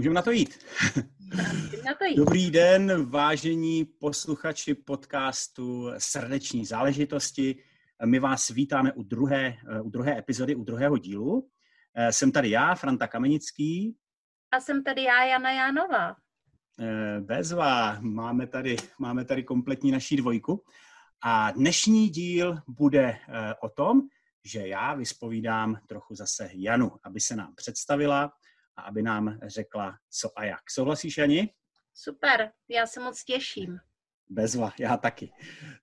Můžeme na to jít. Na to jít. Dobrý den, vážení posluchači podcastu Srdeční záležitosti. My vás vítáme u druhé, u druhé epizody, u druhého dílu. Jsem tady já, Franta Kamenický. A jsem tady já, Jana Jánová. Bezva, máme tady, máme tady kompletní naší dvojku. A dnešní díl bude eh, o tom, že já vyspovídám trochu zase Janu, aby se nám představila, a aby nám řekla, co a jak. Souhlasíš, Ani? Super, já se moc těším. Bezva, já taky.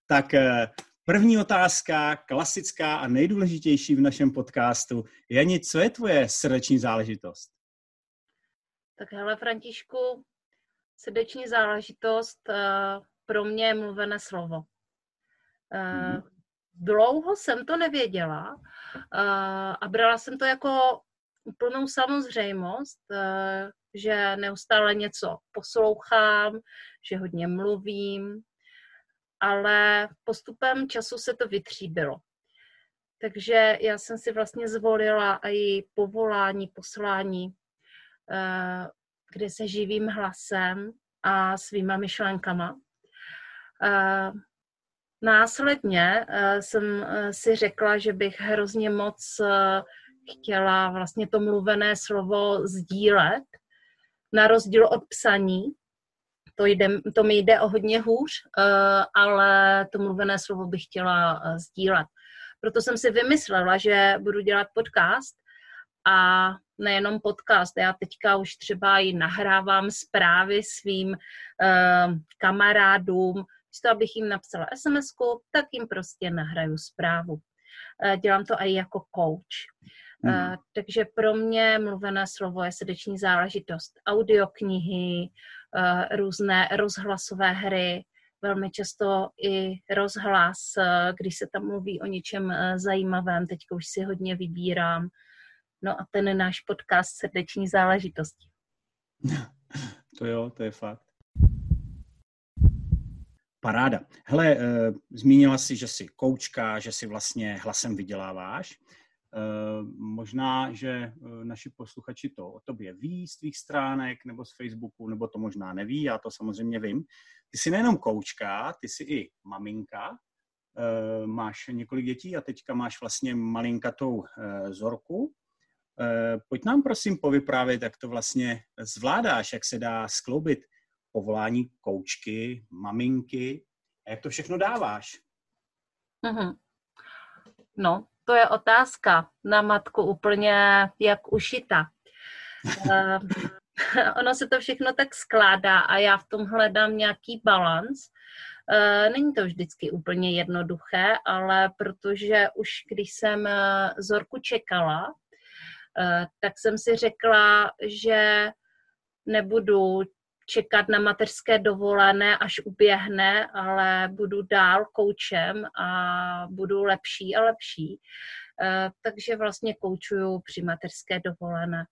Tak eh, první otázka, klasická a nejdůležitější v našem podcastu. Jani, co je tvoje srdeční záležitost? Tak hele, Františku, srdeční záležitost uh, pro mě je mluvené slovo. Mm-hmm. Dlouho jsem to nevěděla a brala jsem to jako úplnou samozřejmost, eh, že neustále něco poslouchám, že hodně mluvím, ale postupem času se to vytříbilo. Takže já jsem si vlastně zvolila i povolání, poslání, eh, kde se živím hlasem a svýma myšlenkama. Eh, následně jsem si řekla, že bych hrozně moc chtěla vlastně to mluvené slovo sdílet, na rozdíl od psaní. To, jde, to mi jde o hodně hůř, uh, ale to mluvené slovo bych chtěla uh, sdílet. Proto jsem si vymyslela, že budu dělat podcast a nejenom podcast, já teďka už třeba i nahrávám zprávy svým uh, kamarádům, místo abych jim napsala sms tak jim prostě nahraju zprávu. Dělám to i jako coach. Mm. Uh, takže pro mě mluvené slovo je srdeční záležitost. Audioknihy, uh, různé rozhlasové hry, velmi často i rozhlas, uh, když se tam mluví o něčem uh, zajímavém, teď už si hodně vybírám. No a ten náš podcast srdeční záležitosti. To jo, to je fakt. Paráda. Hele, zmínila jsi, že jsi koučka, že si vlastně hlasem vyděláváš. Eh, možná, že eh, naši posluchači to o tobě ví z tvých stránek nebo z Facebooku, nebo to možná neví, já to samozřejmě vím. Ty jsi nejenom koučka, ty jsi i maminka, eh, máš několik dětí a teďka máš vlastně malinkatou Zorku. Pojď nám prosím povyprávět, jak to vlastně zvládáš, jak se dá skloubit povolání koučky, maminky a jak to všechno dáváš. Mm-hmm. No, to je otázka na matku úplně jak ušita. uh, ono se to všechno tak skládá a já v tom hledám nějaký balans. Uh, není to vždycky úplně jednoduché, ale protože už když jsem eh, Zorku čekala, tak jsem si řekla, že nebudu čekat na mateřské dovolené, až uběhne, ale budu dál koučem a budu lepší a lepší. Eh, takže vlastně koučuju při mateřské dovolené.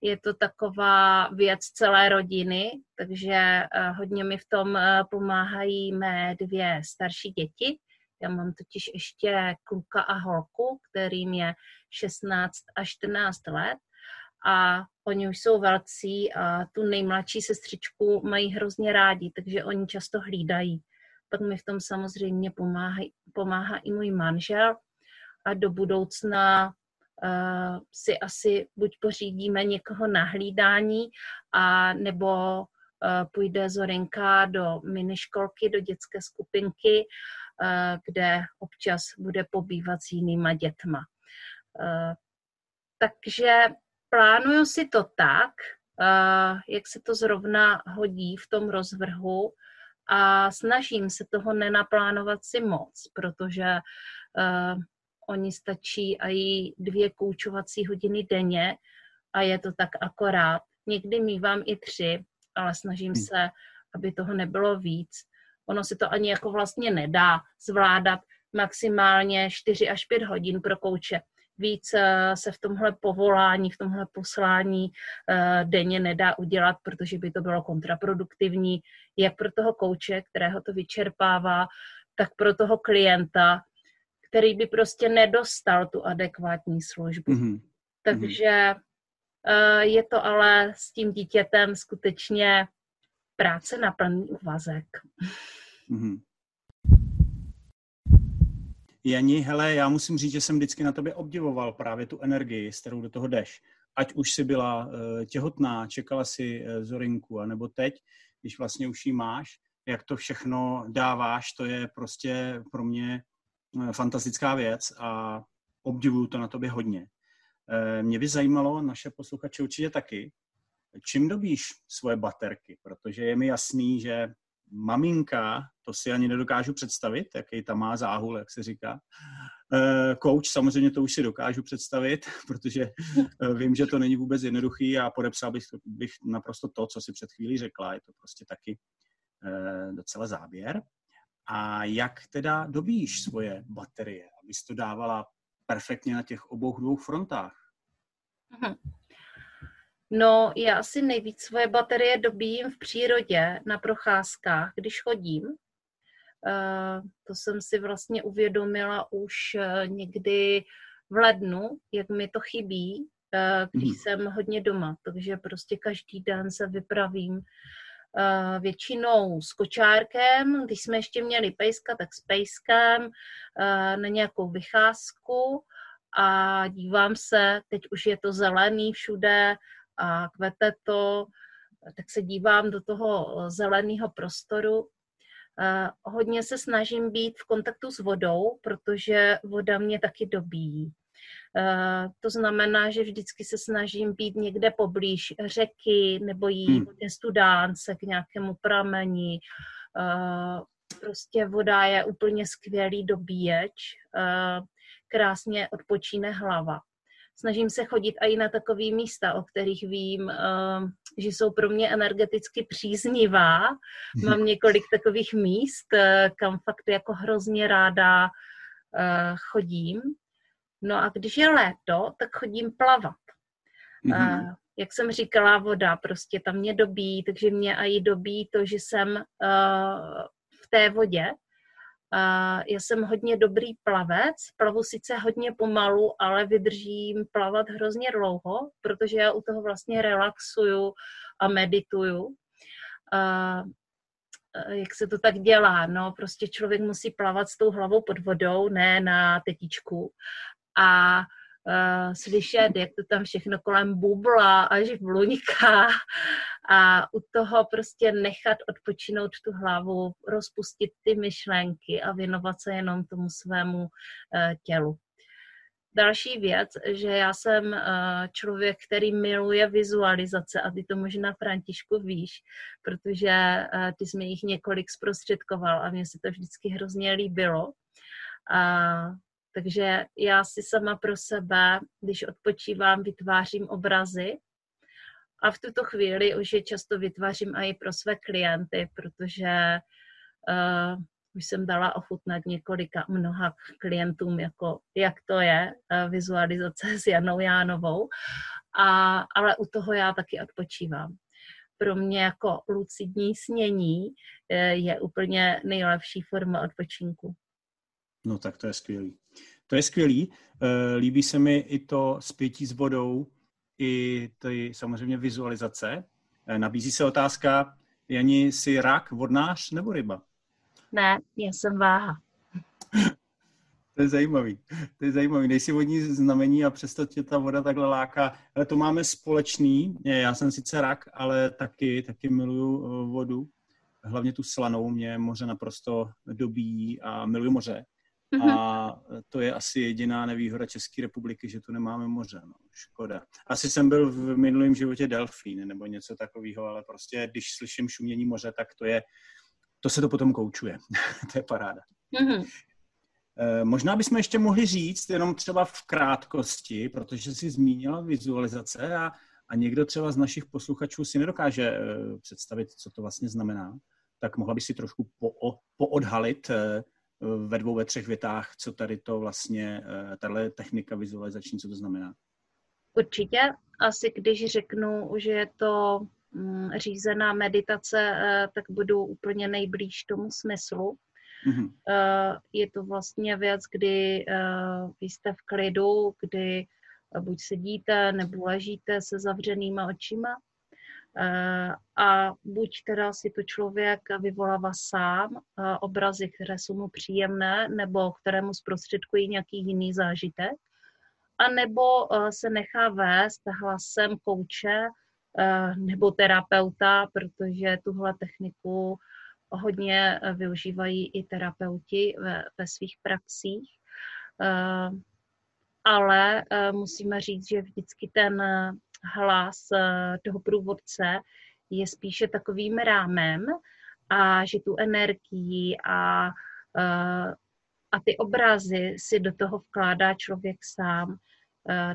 Je to taková věc celé rodiny, takže eh, hodně mi v tom eh, pomáhají mé dvě starší děti. Já mám totiž ještě kluka a holku, kterým je 16 a 14 let a oni už jsou velcí a tu nejmladší sestřičku mají hrozně rádi, takže oni často hlídají. Pak mi v tom samozřejmě pomáhá, pomáhá i můj manžel a do budoucna uh, si asi buď pořídíme někoho na hlídání, a nebo uh, půjde Zorinka do miniškolky, do dětské skupinky, uh, kde občas bude pobývat s jinýma dětma. Uh, takže plánuju si to tak, jak se to zrovna hodí v tom rozvrhu a snažím se toho nenaplánovat si moc, protože uh, oni stačí i dvě koučovací hodiny denně a je to tak akorát. Někdy mývám i tři, ale snažím hmm. se, aby toho nebylo víc. Ono se to ani jako vlastně nedá zvládat maximálně 4 až 5 hodin pro kouče. Víc eh, se v tomhle povolání, v tomhle poslání eh, denně nedá udělat, protože by to bylo kontraproduktivní, jak pro toho kouče, kterého to vyčerpává, tak pro toho klienta, který by prostě nedostal tu adekvátní službu. Mm-hmm. Takže uh, je to ale s tím dítětem skutečně práce na plný úvazek. Mm-hmm. Jani, hele, já musím říct, že jsem vždycky na tobě obdivoval právě tu energii, s kterou do toho jdeš. Ať už jsi byla uh, těhotná, čekala si uh, Zorinku, anebo teď, když vlastně už ji máš, jak to všechno dáváš, to je prostě pro mě uh, fantastická věc a obdivuju to na tobě hodně. Mě by zajímalo, naše posluchače určitě taky, čím dobíš svoje baterky, protože je mi jasný, že maminka, to si ani nedokážu představit, jaký tam má záhul, jak se říká. Coach, samozřejmě to už si dokážu představit, protože eh, vím, že to není vůbec jednoduchý a podepsal bych, bych naprosto to, co si před chvílí řekla. Je to prostě taky eh, docela záběr. A jak teda dobíš svoje baterie, abys to dávala perfektně na těch obou dvou frontách? Mhm. No, já asi nejvíc svoje baterie dobíjím v přírodě, na procházkách, když chodím. Uh, to jsem si vlastně uvědomila už uh, někdy v lednu, jak mi to chybí, uh, když mm. jsem hodně doma. Takže prostě každý den se vypravím většinou s kočárkem, když jsme ještě měli pejska, tak s pejskem na nějakou vycházku a dívám se, teď už je to zelený všude, a kvete to, tak se dívám do toho zeleného prostoru. Hodně se snažím být v kontaktu s vodou, protože voda mě taky dobíjí. To znamená, že vždycky se snažím být někde poblíž řeky nebo jít hmm. studánce k nějakému pramení. Prostě voda je úplně skvělý dobíječ, krásně odpočíne hlava snažím se chodit i na takové místa, o kterých vím, uh, že jsou pro mě energeticky příznivá. Mám několik takových míst, uh, kam fakt jako hrozně ráda uh, chodím. No a když je léto, tak chodím plavat. Mm-hmm. Jak jsem říkala, voda prostě tam mě dobí, takže mě i dobí to, že jsem v té vodě já jsem hodně dobrý plavec, plavu sice hodně pomalu, ale vydržím plavat hrozně dlouho, protože já u toho vlastně relaxuju a medituju. Jak se to tak dělá? No, prostě člověk musí plavat s tou hlavou pod vodou, ne na tetičku. A uh, slyšet, jak to tam všechno kolem bubla až bluňká a u toho prostě nechat odpočinout tu hlavu, rozpustit ty myšlenky a věnovat se jenom tomu svému uh, tělu. Další věc, že já jsem uh, člověk, který miluje vizualizace a ty to možná, Františku, víš, protože ty jsi mi jich několik zprostředkoval a mně se to vždycky hrozně líbilo. A takže já si sama pro sebe, když odpočívám, vytvářím obrazy a v tuto chvíli už je často vytvářím i pro své klienty, protože uh, už jsem dala ochutnat několika mnoha klientům, jako jak to je uh, vizualizace s Janou Jánovou, a, ale u toho já taky odpočívám. Pro mě jako lucidní snění uh, je úplně nejlepší forma odpočinku. No tak to je skvělý. To je skvělý. Eh, líbí se mi i to spětí s vodou, i ty samozřejmě vizualizace. Eh, nabízí se otázka, Jani, jsi rak, vodnář nebo ryba? Ne, já jsem váha. To je zajímavý. To je zajímavý. Nejsi vodní znamení a přesto tě ta voda takhle láká. Ale to máme společný. Já jsem sice rak, ale taky, taky miluju vodu. Hlavně tu slanou. Mě moře naprosto dobíjí a miluju moře Mm-hmm. A to je asi jediná nevýhoda České republiky, že tu nemáme moře. No. Škoda. Asi jsem byl v minulém životě delfín nebo něco takového, ale prostě když slyším šumění moře, tak to je, to se to potom koučuje. to je paráda. Mm-hmm. Možná bychom ještě mohli říct, jenom třeba v krátkosti, protože jsi zmínila vizualizace a, a někdo třeba z našich posluchačů si nedokáže eh, představit, co to vlastně znamená, tak mohla by si trošku po, poodhalit eh, ve dvou, ve třech větách, co tady to vlastně, tahle technika vizualizační, co to znamená? Určitě. Asi když řeknu, že je to mm, řízená meditace, tak budu úplně nejblíž tomu smyslu. Mm-hmm. Je to vlastně věc, kdy jste v klidu, kdy buď sedíte nebo ležíte se zavřenýma očima a buď teda si to člověk vyvolává sám obrazy, které jsou mu příjemné nebo kterému zprostředkují nějaký jiný zážitek, a nebo se nechá vést hlasem kouče nebo terapeuta, protože tuhle techniku hodně eh, využívají i terapeuti ve, ve svých praxích. Eh, ale eh, musíme říct, že vždycky ten hlas toho průvodce je spíše takovým rámem a že tu energii a, a ty obrazy si do toho vkládá člověk sám.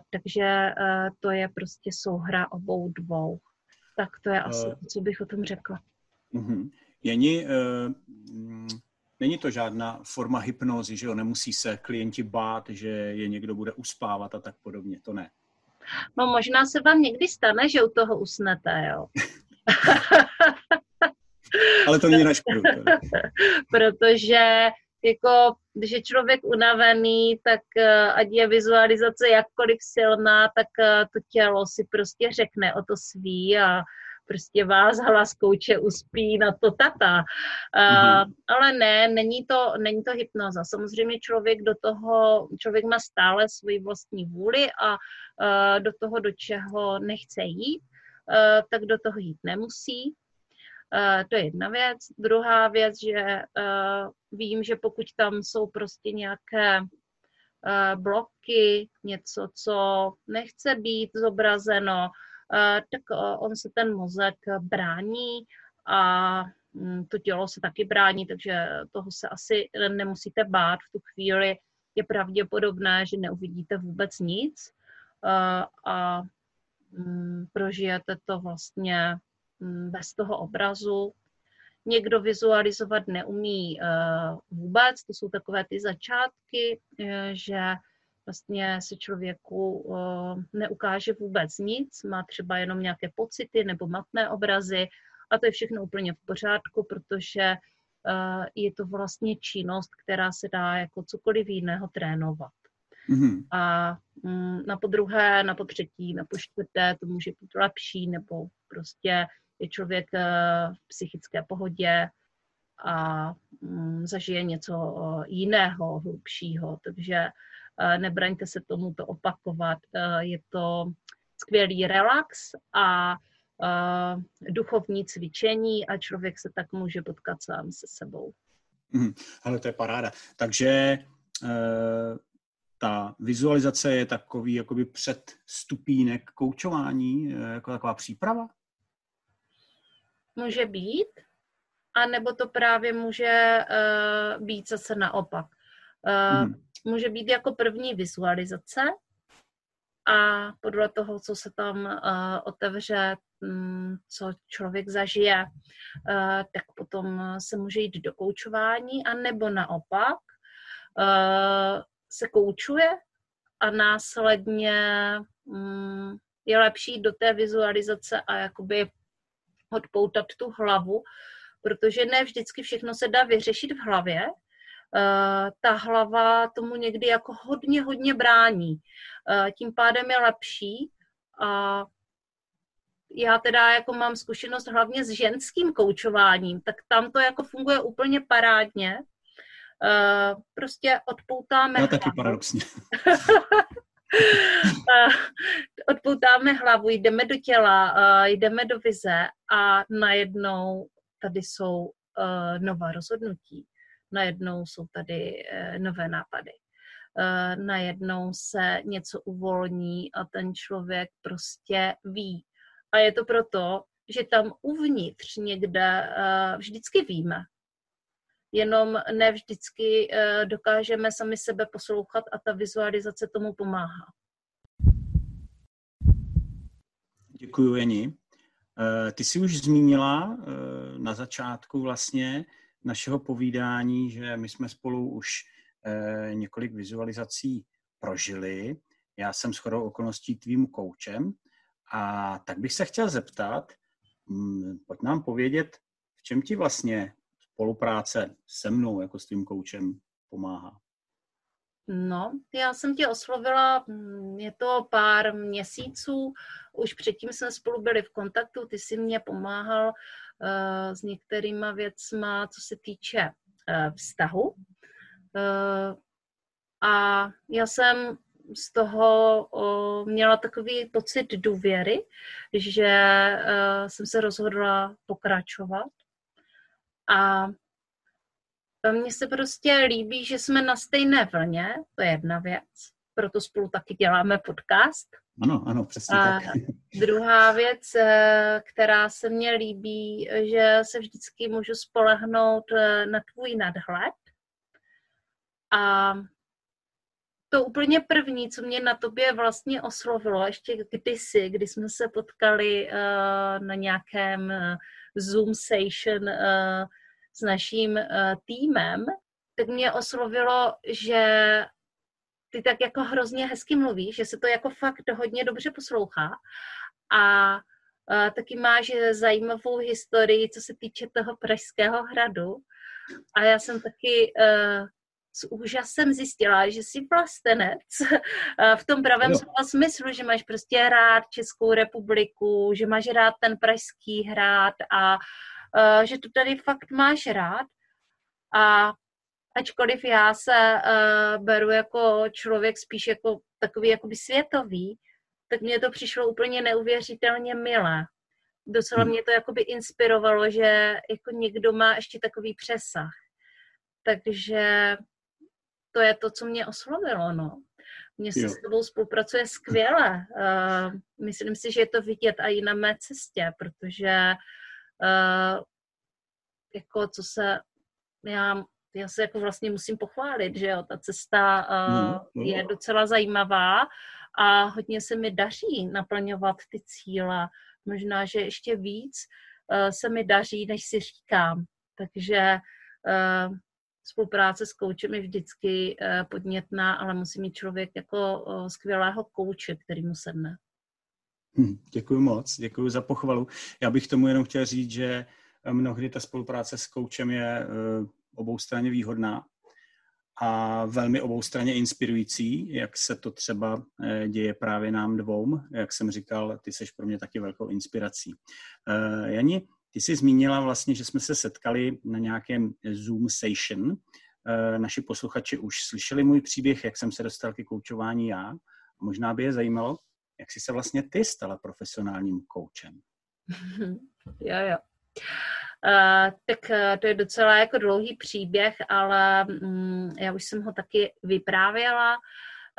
Takže to je prostě souhra obou dvou. Tak to je asi to, co bych o tom řekla. Mm-hmm. Jeni, uh, není to žádná forma hypnózy, že jo, nemusí se klienti bát, že je někdo bude uspávat a tak podobně, to ne. No možná se vám někdy stane, že u toho usnete, jo. Ale to není na škodu. Protože jako, když je člověk unavený, tak uh, ať je vizualizace jakkoliv silná, tak uh, to tělo si prostě řekne o to svý a prostě vás hlas kouče uspí na to tata. Mm-hmm. ale ne, není to, není to hypnoza. Samozřejmě člověk do toho, člověk má stále svoji vlastní vůli a uh, do toho, do čeho nechce jít, uh, tak do toho jít nemusí. Uh, to je jedna věc. Druhá věc, že uh, vím, že pokud tam jsou prostě nějaké uh, bloky, něco, co nechce být zobrazeno, tak eh, on se ten mozek brání a mm, to tělo se taky brání, takže toho se asi nemusíte bát. V tu chvíli je pravděpodobné, že neuvidíte vůbec nic eh, a mm, prožijete to vlastně mm, bez toho obrazu. Někdo vizualizovat neumí vůbec, to jsou takové ty začátky, že vlastně se člověku neukáže vůbec nic, má třeba jenom nějaké pocity nebo matné obrazy a to je všechno úplně v pořádku, protože je to vlastně činnost, která se dá jako cokoliv jiného trénovat. Mm-hmm. A mm, na podruhé, na potřetí, na počtvrté to může být lepší, nebo prostě je člověk v psychické pohodě a mm, zažije něco jiného, hlubšího. Takže nebraňte se tomu to opakovat. Je to skvělý relax a duchovní cvičení a člověk se tak může potkat sám se sebou. Hmm, ale to je paráda. Takže e, ta vizualizace je takový jakoby předstupínek koučování, e, jako taková příprava? Může být, a nebo to právě může uh, být zase naopak. Uh, hmm může být jako první vizualizace a podle toho, co se tam uh, otevře, um, co člověk zažije, uh, tak potom se může jít do koučování a nebo naopak uh, se koučuje a následně um, je lepší do té vizualizace a jakoby odpoutat tu hlavu, protože ne vždycky všechno se dá vyřešit v hlavě, Eh, ta hlava tomu někdy jako hodně, hodně brání. Eh, tím pádem je lepší a já teda jako mám zkušenost hlavně s ženským koučováním, tak tam to jako funguje úplně parádně. Eh, prostě odpoutáme Já taky paradoxně. odpoutáme hlavu, jdeme do těla, jdeme do vize a najednou tady jsou nová rozhodnutí najednou jsou tady nové nápady. Najednou se něco uvolní a ten člověk prostě ví. A je to proto, že tam uvnitř někde vždycky víme, jenom ne vždycky eh, dokážeme sami sebe poslouchat a ta vizualizace tomu pomáhá. Děkuji, Jeni. Eh, ty jsi už zmínila eh, na začátku vlastně našeho povídání, že my jsme spolu už několik vizualizací prožili. Já jsem shodou okolností tvým koučem a tak bych se chtěl zeptat, hm, pojď nám povědět, v čem ti vlastně spolupráce se mnou jako s tím koučem pomáhá? No, já jsem tě oslovila, mm, je to pár měsíců, už předtím jsme spolu byli v kontaktu, ty jsi mě pomáhal uh, s některýma věcma, co se týče uh, vztahu. Uh, a já jsem z toho uh, měla takový pocit důvěry, že uh, jsem se rozhodla pokračovat a mně se prostě líbí, že jsme na stejné vlně, to je jedna věc, proto spolu taky děláme podcast. Ano, ano, přesně a tak. Druhá věc, eh, která se mně líbí, že se vždycky můžu spolehnout eh, na tvůj nadhled. A to úplně první, co mě na tobě vlastně oslovilo, ještě kdysi, kdy jsme se potkali uh, na nějakém Zoom session s naším uh, týmem, tak mě oslovilo, že ty tak jako hrozně hezky mluvíš, že se to jako fakt hodně dobře poslouchá a uh, taky máš zajímavou historii, co se týče toho Pražského hradu. A já jsem taky uh, s úžasem zjistila, že jsi vlastenec v tom pravém slova smyslu, že máš prostě rád Českou republiku, že máš rád ten pražský hrad a uh, že to tady fakt máš rád. A ačkoliv já se uh, beru jako člověk spíš jako takový jakoby světový, tak mně to přišlo úplně neuvěřitelně milé. Docela hmm. mě to jakoby inspirovalo, že jako někdo má ještě takový přesah. Takže to je to, co mě oslovilo, no. Mně se jo. s tebou spolupracuje skvěle. Uh, myslím si, že je to vidět i na mé cestě, protože uh, jako co se, já, já se jako vlastně musím pochválit, že jo, ta cesta uh, no, je docela zajímavá a hodně se mi daří naplňovat ty cíle. Možná, že ještě víc uh, se mi daří, než si říkám. Takže uh, spolupráce s koučem je vždycky uh, podnětná, ale musí mít člověk jako uh, skvělého kouče, který mu sedne. Hm, děkuji moc, děkuji za pochvalu. Já bych tomu jenom chtěl říct, že mnohdy ta spolupráce s koučem je uh, oboustranně výhodná a velmi oboustranně inspirující, jak se to třeba děje právě nám dvou. Jak jsem říkal, ty seš pro mě taky velkou inspirací. Jani, ty jsi zmínila vlastně, že jsme se setkali na nějakém Zoom session. Eh, naši posluchači už slyšeli můj příběh, jak jsem se dostal ke koučování já. Možná by je zajímalo, jak jsi se vlastně ty stala profesionálním koučem. jo, jo. Uh, tak uh, to je docela jako dlouhý příběh, ale um, já už jsem ho taky vyprávěla.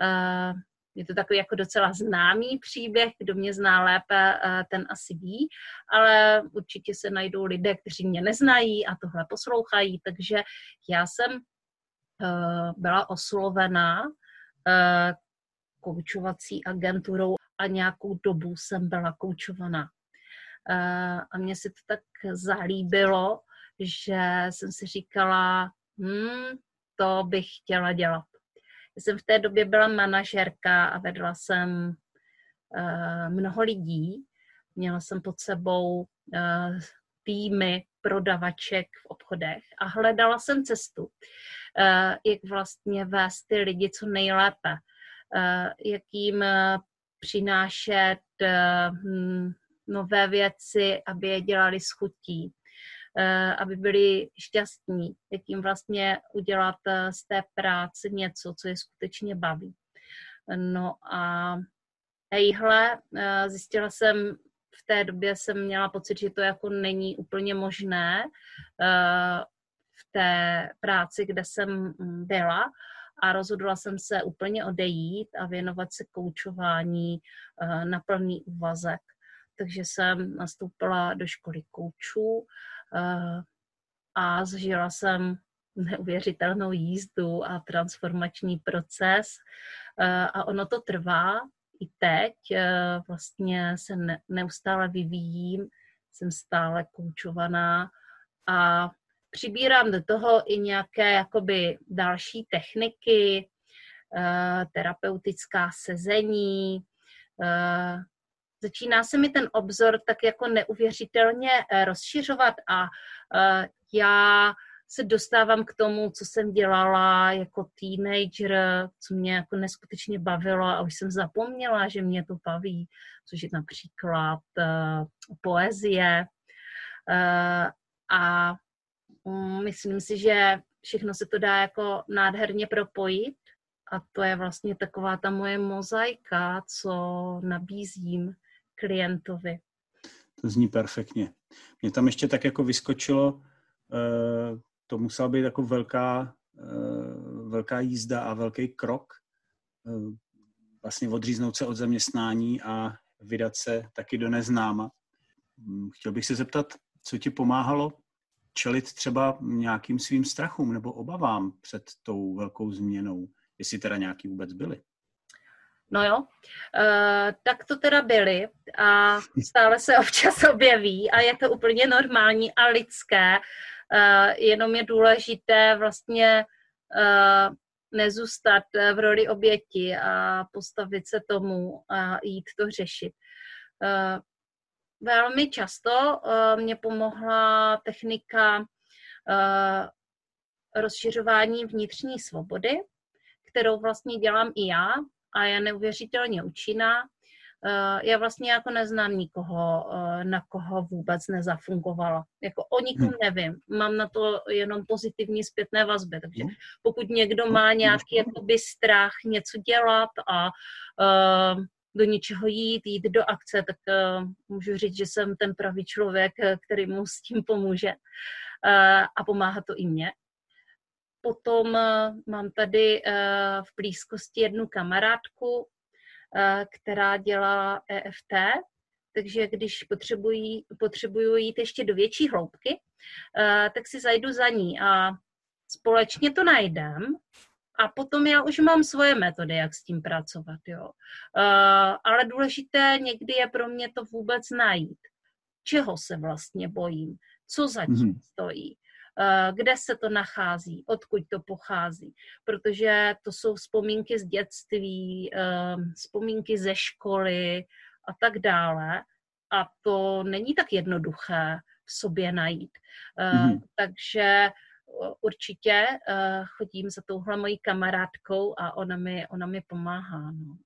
Uh, je to takový jako docela známý příběh, kdo mě zná lépe, ten asi ví, ale určitě se najdou lidé, kteří mě neznají a tohle poslouchají, takže já jsem byla oslovená eh, koučovací agenturou a nějakou dobu jsem byla koučovaná. A mně se to tak zalíbilo, že jsem si říkala, hmm, to bych chtěla dělat. Já jsem v té době byla manažerka a vedla jsem uh, mnoho lidí. Měla jsem pod sebou uh, týmy prodavaček v obchodech a hledala jsem cestu, jak vlastně vést ty lidi co nejlépe, jak jim přinášet uh, nové věci, aby je dělali s chutí, Eh, aby byli šťastní, jak jim vlastně udělat eh, z té práce něco, co je skutečně baví. No a ejhle, eh, zjistila jsem, v té době jsem měla pocit, že to jako není úplně možné v té práci, kde jsem mm, byla a rozhodla jsem se úplně odejít a věnovat se koučování eh, na plný úvazek. Takže jsem nastoupila do školy koučů eh, a zažila jsem neuvěřitelnou jízdu a transformační proces. Eh, a ono to trvá i teď. Vlastně se neustále vyvíjím, jsem stále koučovaná a přibírám do toho i nějaké jakoby další techniky, uh, terapeutická sezení. Uh, začíná se mi ten obzor tak jako neuvěřitelně uh, rozšiřovat a já se dostávám k tomu, co jsem dělala jako teenager, co mě jako neskutečně bavilo a už jsem zapomněla, že mě to baví, což je například poezie. A myslím si, že všechno se to dá jako nádherně propojit a to je vlastně taková ta moje mozaika, co nabízím klientovi. To zní perfektně. Mě tam ještě tak jako vyskočilo, uh, to musela být jako velká, uh, velká jízda a velký krok, uh, vlastně odříznout se od zaměstnání a vydat se taky do neznáma. Hm, chtěl bych se zeptat, co ti pomáhalo čelit třeba nějakým svým strachům nebo obavám před tou velkou změnou, jestli teda nějaký vůbec byly? No jo, uh, tak to teda byly a stále se občas objeví a je to úplně normální a lidské, uh, jenom je důležité vlastně uh, nezůstat v roli oběti a postavit se tomu a jít to řešit. Velmi často uh, mě pomohla technika uh, rozšiřování vnitřní svobody, kterou vlastně dělám i já a je neuvěřitelně účinná. Uh, já vlastně jako neznám nikoho, na koho vůbec nezafungovala. Jako o nikom hmm. nevím. Mám na to jenom pozitivní zpětné vazby. Takže hmm. pokud někdo má hmm. nějaký jakoby strach něco dělat a uh, do něčeho jít, jít do akce, tak uh, můžu říct, že jsem ten pravý člověk, eh, který mu s tím pomůže uh, a pomáhá to i mně. Potom mám tady v blízkosti jednu kamarádku, která dělá EFT, takže když potřebuji, potřebuju jít ještě do větší hloubky, tak si zajdu za ní a společně to najdem a potom já už mám svoje metody, jak s tím pracovat, jo. Uh, ale důležité někdy je pro mě to vůbec najít. Čeho se vlastně bojím? Co zatím mm-hmm. stojí? Uh, kde se to nachází? Odkud to pochází? Protože to jsou vzpomínky z dětství, uh, vzpomínky ze školy a tak dále. A to není tak jednoduché v sobě najít. Mm-hmm. Takže určitě uh, chodím za touhle mojí kamarádkou a ona mi, ona mi pomáhá. No.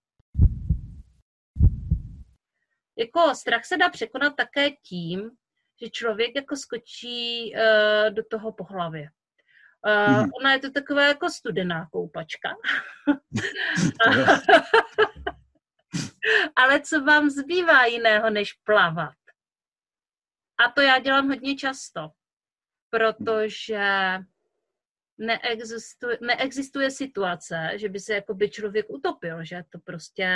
Jako strach se dá překonat také tím, že člověk jako skočí uh, do toho po hlavě. Uh, mm. Ona je to taková jako studená koupačka. Ale co vám zbývá jiného, než plavat? A to já dělám hodně často protože neexistuje, neexistuje situace, že by se jakoby člověk utopil, že to prostě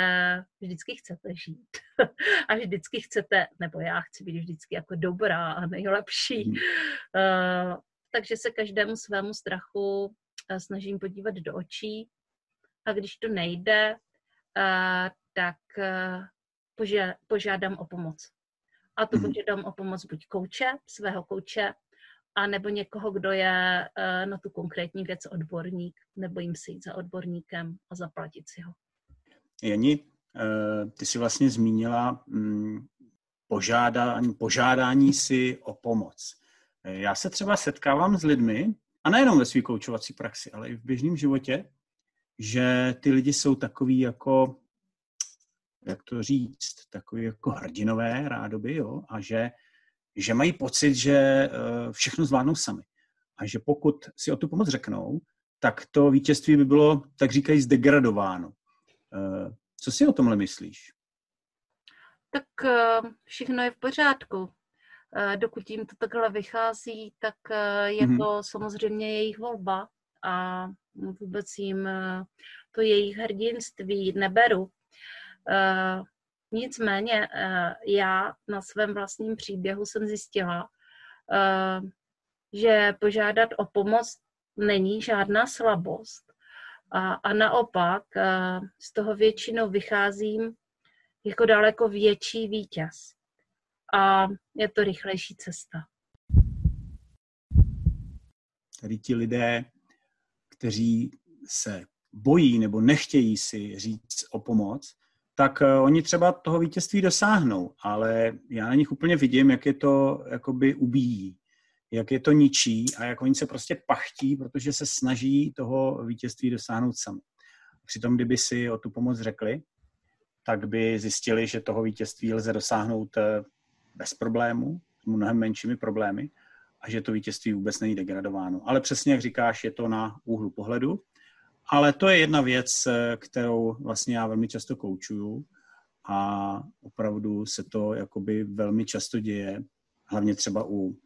vždycky chcete žít a vždycky chcete, nebo já chci být vždycky jako dobrá a nejlepší. Mm. Uh, takže se každému svému strachu uh, snažím podívat do očí a když to nejde, uh, tak uh, poža- požádám o pomoc. A to mm. požádám o pomoc buď kouče, svého kouče, a nebo někoho, kdo je eh, na tu konkrétní věc odborník, nebo jim si jít za odborníkem a zaplatit si ho. Jani, eh, ty jsi vlastně zmínila mm, požádání, požádání si o pomoc. Eh, já se třeba setkávám s lidmi, a nejenom ve své koučovací praxi, ale i v běžném životě, že ty lidi jsou takový jako, jak to říct, takový jako hrdinové rádoby, jo, a že že mají pocit, že eh, všechno zvládnou sami. A že pokud si o tu pomoc řeknou, tak to vítězství by bylo, tak říkají, zdegradováno. Eh, co si o tomhle myslíš? Tak eh, všechno je v pořádku. dokud jim to takhle vychází, tak je mm-hmm. to samozřejmě jejich volba a vůbec jim to jejich hrdinství neberu. Nicméně já na svém vlastním příběhu jsem zjistila, že požádat o pomoc není žádná slabost. A, a naopak z toho většinou vycházím jako daleko větší vítěz. A je to rychlejší cesta. Tady ti lidé, kteří se bojí nebo nechtějí si říct o pomoc, tak uh, oni třeba toho vítězství dosáhnou, ale já na nich úplně vidím, jak je to jakoby ubíjí, jak je to ničí a jak oni se prostě pachtí, protože se snaží toho vítězství dosáhnout sami. Přitom, kdyby si o tu pomoc řekli, tak by zjistili, že toho vítězství lze dosáhnout eh, bez problémů, mnohem menšími problémy a že to vítězství vůbec není degradováno. Ale přesně jak říkáš, je to na úhlu pohledu. Ale to je jedna věc, eh, kterou vlastně já velmi často koučuju a opravdu se to jakoby velmi často děje, hlavně třeba u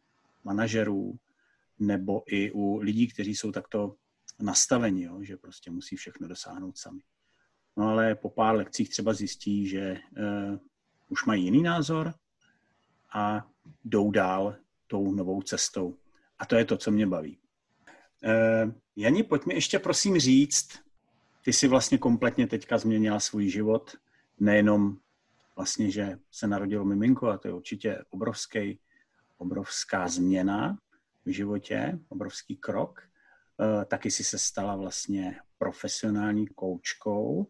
manažerů nebo i u lidí, kteří jsou takto nastaveni, jo, že prostě musí všechno dosáhnout sami. No ale po pár lekcích třeba zjistí, že uh, už mají jiný názor a jdou dál tou novou cestou. A to je to, co mě baví. Uh, Jani, pojď mi ještě prosím říct, ty jsi vlastně kompletně teďka změnila svůj život, nejenom vlastně, že se narodilo miminko, a to je určitě obrovský, obrovská změna v životě, obrovský krok. Uh, taky si se stala vlastně profesionální koučkou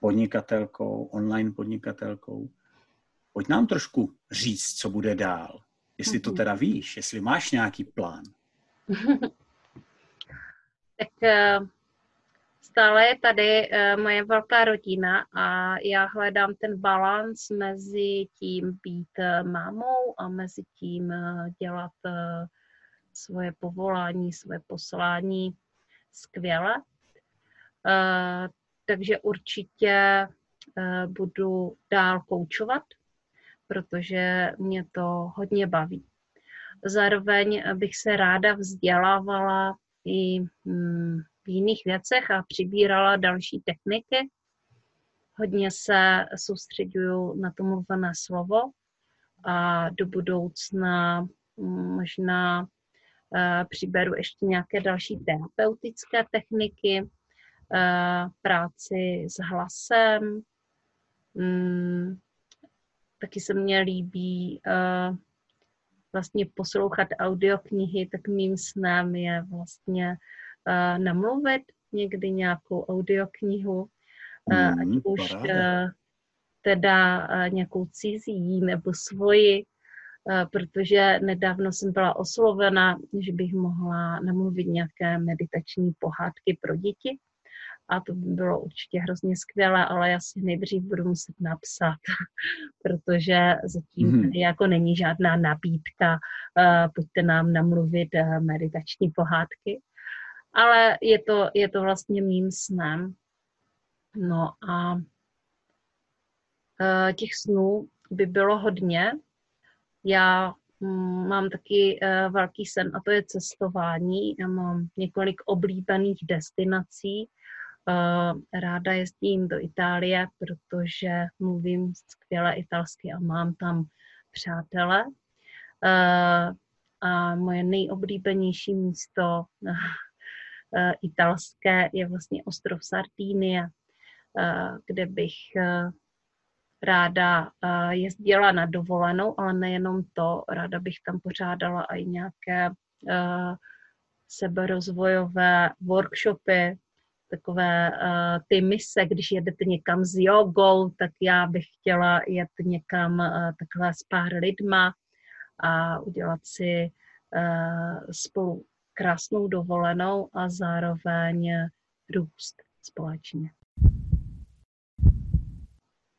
podnikatelkou, online podnikatelkou. Pojď nám trošku říct, co bude dál. Jestli to mhm. teda víš, jestli máš nějaký plán. tak eh, stále je tady eh, moje velká rodina a já hledám ten balans mezi tím být eh, mámou a mezi tím dělat svoje povolání, svoje poslání skvěle takže určitě budu dál koučovat, protože mě to hodně baví. Zároveň bych se ráda vzdělávala i hm, v jiných věcech a přibírala další techniky. Hodně se soustředuju na to mluvené slovo a do budoucna hm, možná uh, přiberu ještě nějaké další terapeutické techniky, Eh, práci s hlasem. Mm, taky se mně líbí uh, vlastně poslouchat audioknihy, tak mým snem je vlastně uh, namluvit někdy nějakou audioknihu, uh, ať mm, už uh, teda uh, nějakou cizí nebo svoji, uh, protože nedávno jsem byla oslovena, že bych mohla namluvit nějaké meditační pohádky pro děti a to by bylo určitě hrozně skvělé, ale já si nejdřív budu muset napsat, protože zatím mm-hmm. tady jako není žádná nabídka, uh, pojďte nám namluvit uh, meditační pohádky. Ale je to, je to vlastně mým snem. No a uh, těch snů by bylo hodně. Já mm, mám taky velký sen a to je cestování. Já mám několik oblíbených destinací, Ráda jezdím do Itálie, protože mluvím skvěle italsky a mám tam přátele. A moje nejoblíbenější místo italské je vlastně ostrov Sardinia, kde bych ráda jezdila na dovolenou, ale nejenom to, ráda bych tam pořádala i nějaké seberozvojové workshopy, takové uh, ty mise, když jedete někam s jogou, tak já bych chtěla jet někam uh, takhle s pár lidma a udělat si uh, spolu krásnou dovolenou a zároveň růst společně.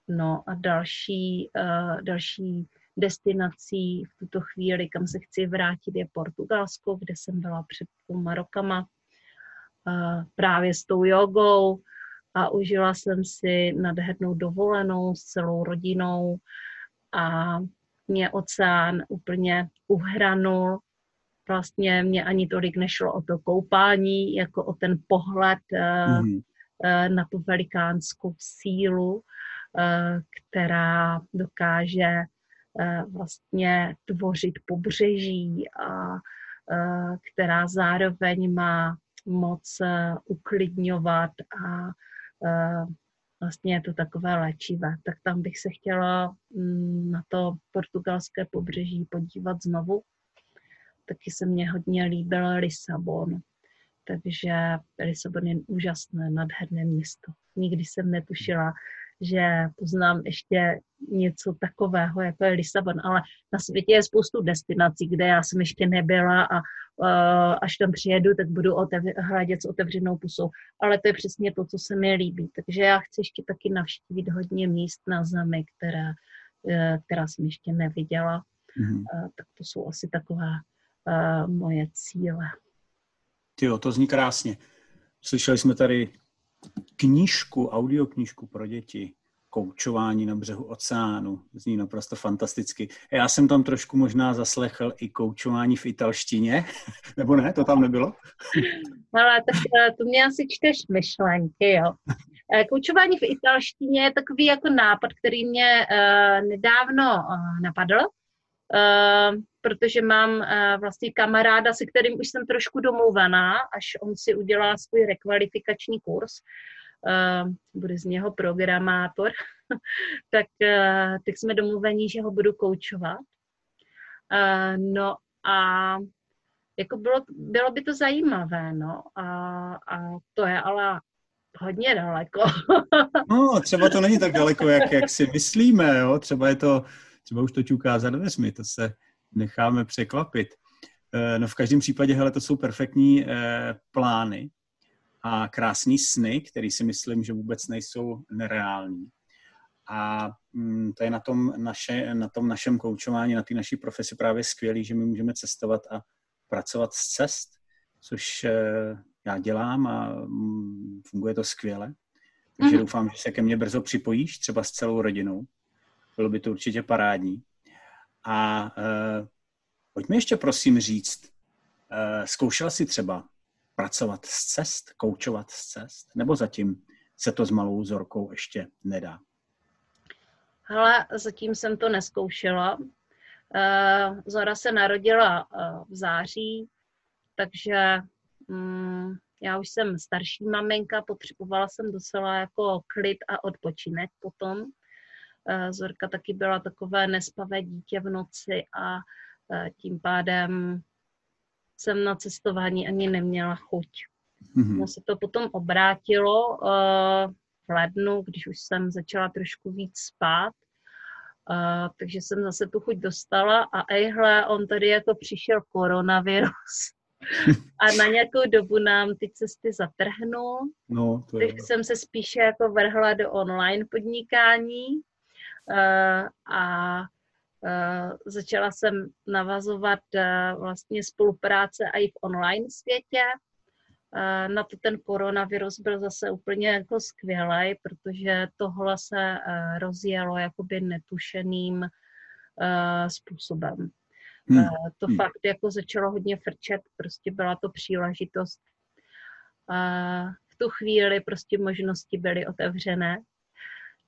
No a další, uh, další destinací v tuto chvíli, kam se chci vrátit, je Portugalsko, kde jsem byla před půlma rokama právě s tou jogou a užila jsem si nadhernou dovolenou s celou rodinou a mě oceán úplně uhranul. Vlastně mě ani tolik nešlo o to koupání, jako o ten pohled mm. na tu velikánskou sílu, která dokáže vlastně tvořit pobřeží a která zároveň má moc uklidňovat a vlastně je to takové léčivé. Tak tam bych se chtěla mm, na to portugalské pobřeží podívat znovu. Taky se mně hodně líbil Lisabon. Takže Lisabon je úžasné, nádherné město. Nikdy jsem netušila, že poznám ještě něco takového, jako je Lisabon, ale na světě je spoustu destinací, kde já jsem ještě nebyla a uh, až tam přijedu, tak budu otev- hledět s otevřenou pusou. Ale to je přesně to, co se mi líbí. Takže já chci ještě taky navštívit hodně míst na zemi, která, uh, která jsem ještě neviděla. Mm-hmm. Uh, tak to jsou asi takové uh, moje cíle. Jo, to zní krásně. Slyšeli jsme tady knížku, audioknížku pro děti, koučování na břehu oceánu. Zní naprosto fantasticky. Já jsem tam trošku možná zaslechl i koučování v italštině, nebo ne, to tam nebylo? Ale tak eh, to mě asi čteš myšlenky, jo. Eh, koučování v italštině je takový jako nápad, který mě uh, nedávno napadl, protože mám uh, vlastně kamaráda, se kterým už jsem trošku domluvená, až on si udělá svůj rekvalifikační kurz, uh, bude z něho programátor, tak uh, tak jsme domluvení, že ho budu koučovat. Uh, no a jako bylo, bylo by to zajímavé, no. A, a to je ale hodně daleko. no, třeba to není tak daleko, jak, jak si myslíme, jo. Třeba je to, třeba už to ťuká za dveřmi, to se necháme překvapit. Eh, no v každém případě, hele, to jsou perfektní eh, plány a krásný sny, které si myslím, že vůbec nejsou nereální. A mm, to je na tom, naše, na tom našem koučování, na té naší profesi právě skvělý, že my můžeme cestovat a pracovat z cest, což eh, já dělám a mm, funguje to skvěle. Takže mm-hmm. doufám, že se ke mně brzo připojíš, třeba s celou rodinou. Bylo by to určitě parádní. A uh, pojďme ještě prosím říct, uh, zkoušel jsi třeba pracovat z cest, koučovat z cest, nebo zatím se to s malou Zorkou ještě nedá? Ale zatím jsem to neskoušela. Uh, Zora se narodila v září, takže um, já už jsem starší maminka, potřebovala jsem docela jako klid a odpočinek potom. Eh, Zorka taky byla takové nespavé dítě v noci a eh, tím pádem jsem na cestování ani neměla chuť. Mm-hmm. No se to potom obrátilo eh, v lednu, když už jsem začala trošku víc spát, Uh, takže jsem zase tu chuť dostala a ejhle, on tady jako přišel koronavirus a na nějakou dobu nám ty cesty zatrhnul. No, to je... Tak jsem se spíše jako vrhla do online podnikání a eh, začala jsem navazovat eh, vlastně spolupráce i v online světě. Na to ten koronavirus byl zase úplně jako skvělý, protože tohle se rozjelo jakoby netušeným způsobem. Hmm. To hmm. fakt jako začalo hodně frčet, prostě byla to příležitost. V tu chvíli prostě možnosti byly otevřené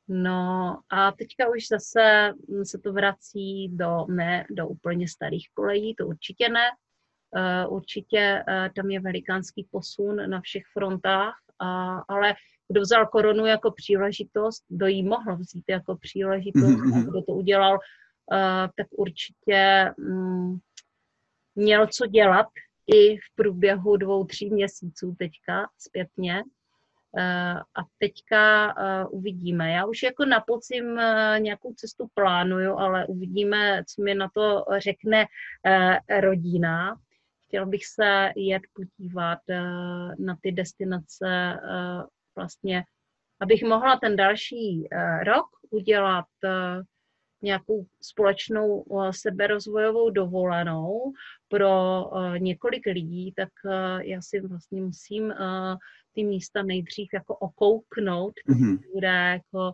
No a teďka už zase se to vrací do, ne do úplně starých kolejí, to určitě ne. Uh, určitě uh, tam je velikánský posun na všech frontách, uh, ale kdo vzal koronu jako příležitost, kdo ji mohl vzít jako příležitost mm-hmm. a kdo to udělal, uh, tak určitě um, měl co dělat i v průběhu dvou, tří měsíců teďka zpětně. Eh, a teďka eh, uvidíme. Já už jako na podzim eh, nějakou cestu plánuju, ale uvidíme, co mi na to řekne rodina. Chtěl bych se jet podívat na ty destinace vlastně, abych mohla ten další rok udělat nějakou společnou seberozvojovou dovolenou pro několik lidí, tak já si vlastně musím ty místa nejdřív jako okouknout, mm-hmm. bude jako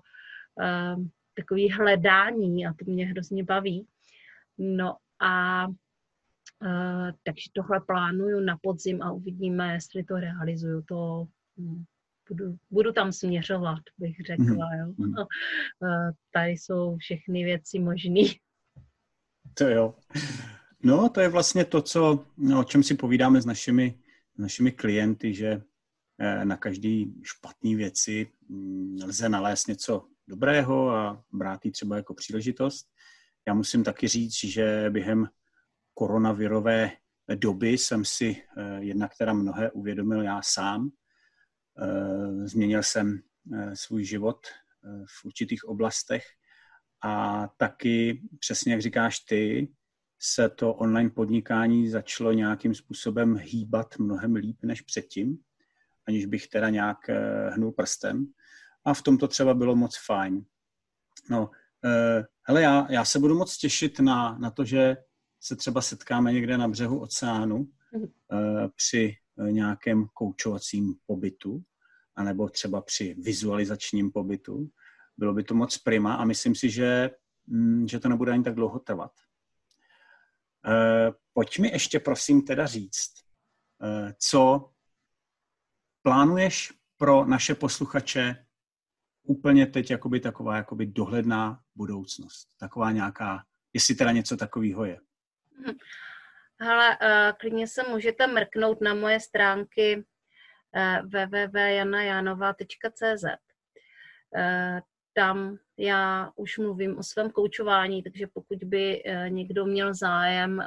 takový hledání a to mě hrozně baví. No a takže tohle plánuju na podzim a uvidíme, jestli to realizuju. To hm, budu, budu tam směřovat, bych řekla. Mm. Jo. Uh, tady jsou všechny věci možné. To jo. No, to je vlastně to, co, no, o čem si povídáme s našimi, našimi klienty, že eh, na každý špatný věci hm, lze nalézt něco dobrého a brát ji třeba jako příležitost. Já musím taky říct, že během koronavirové doby jsem si eh, jednak teda mnohé uvědomil já sám. Eh, změnil jsem svůj život v určitých oblastech a taky, přesně jak říkáš ty, se to online podnikání začalo nějakým způsobem hýbat mnohem líp než předtím, aniž bych teda nějak eh, hnul prstem. A v tom to třeba bylo moc fajn. No, hele, já, já se budu moc těšit na, na to, že se třeba setkáme někde na břehu oceánu uh, při nějakém koučovacím pobytu, anebo třeba při vizualizačním pobytu. Bylo by to moc prima a myslím si, že, mm, že to nebude ani tak dlouho trvat. Uh, pojď mi ještě prosím teda říct, uh, co plánuješ pro naše posluchače úplně teď jakoby taková jakoby dohledná budoucnost? Taková nějaká, jestli teda něco takového je. Hm. Hele, uh, klidně se můžete mrknout na moje stránky www.janajanova.cz. Uh, tam já už mluvím o svém koučování, takže pokud by uh, někdo měl zájem uh,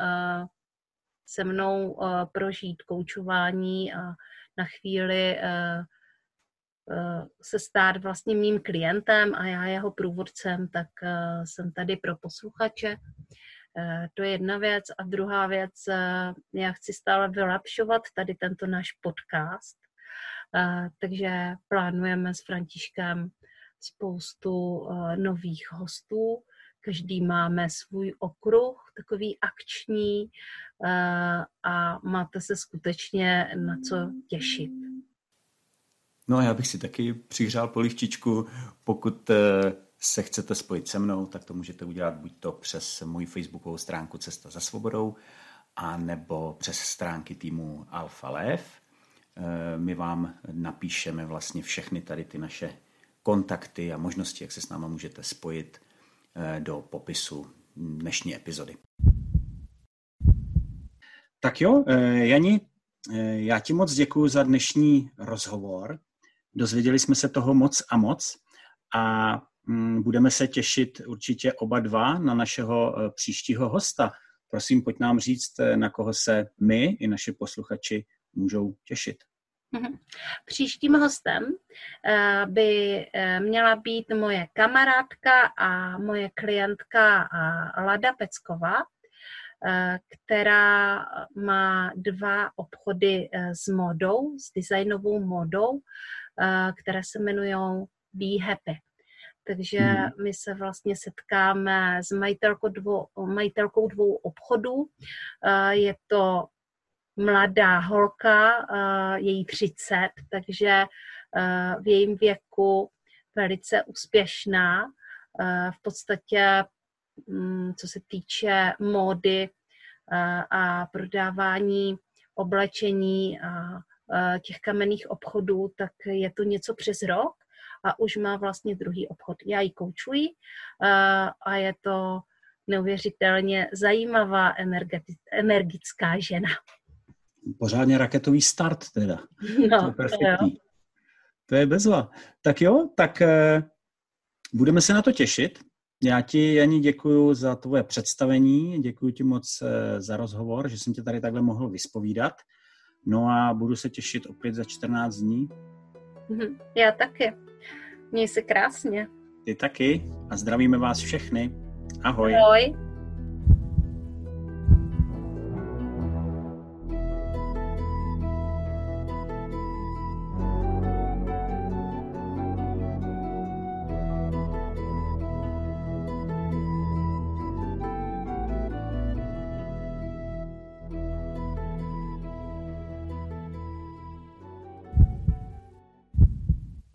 se mnou prožít koučování a na chvíli se stát vlastně mým klientem a já jeho průvodcem, tak jsem tady pro posluchače. To je jedna věc. A druhá věc, já chci stále vylepšovat tady tento náš podcast, takže plánujeme s Františkem spoustu nových hostů, každý máme svůj okruh, takový akční a máte se skutečně na co těšit. No a já bych si taky přihřál polivčičku, pokud eh, se chcete spojit se mnou, tak to můžete udělat buď to přes moji facebookovou stránku Cesta za svobodou, a nebo přes stránky týmu Alfa Lev. Eh, my vám napíšeme vlastně všechny tady ty naše kontakty a možnosti, jak se s náma můžete spojit eh, do popisu dnešní epizody. Tak jo, Jani, já ti moc děkuji za dnešní rozhovor. Dozvěděli jsme se toho moc a moc a mm, budeme se těšit určitě oba dva na našeho eh, příštího hosta. Prosím, pojď nám říct, eh, na koho se my i naši posluchači můžou těšit. Mhm. Příštím hostem eh, by měla být moje kamarádka a moje klientka Lada Pecková, která má dva obchody s modou, s designovou modou které se jmenují Be Happy. Takže hmm. my se vlastně setkáme s majitelkou dvou, majitelkou dvou obchodů. Je to mladá holka, její 30, takže v jejím věku velice úspěšná. V podstatě, mm, co se týče módy a prodávání oblečení a Eh, těch kamenných obchodů, tak je to něco přes rok a už má vlastně druhý obchod. Já ji koučuji eh, a je to neuvěřitelně zajímavá energická žena. Pořádně raketový start teda. No, to je perfektní. To, to je bezva. Tak jo, tak eh, budeme se na to těšit. Já ti, Janí, děkuji za tvoje představení, děkuji ti moc za rozhovor, že jsem tě tady takhle mohl vyspovídat. No a budu se těšit opět za 14 dní. Mhm, já taky. Měj se krásně. Ty taky a zdravíme vás všechny. Ahoj. Ahoj.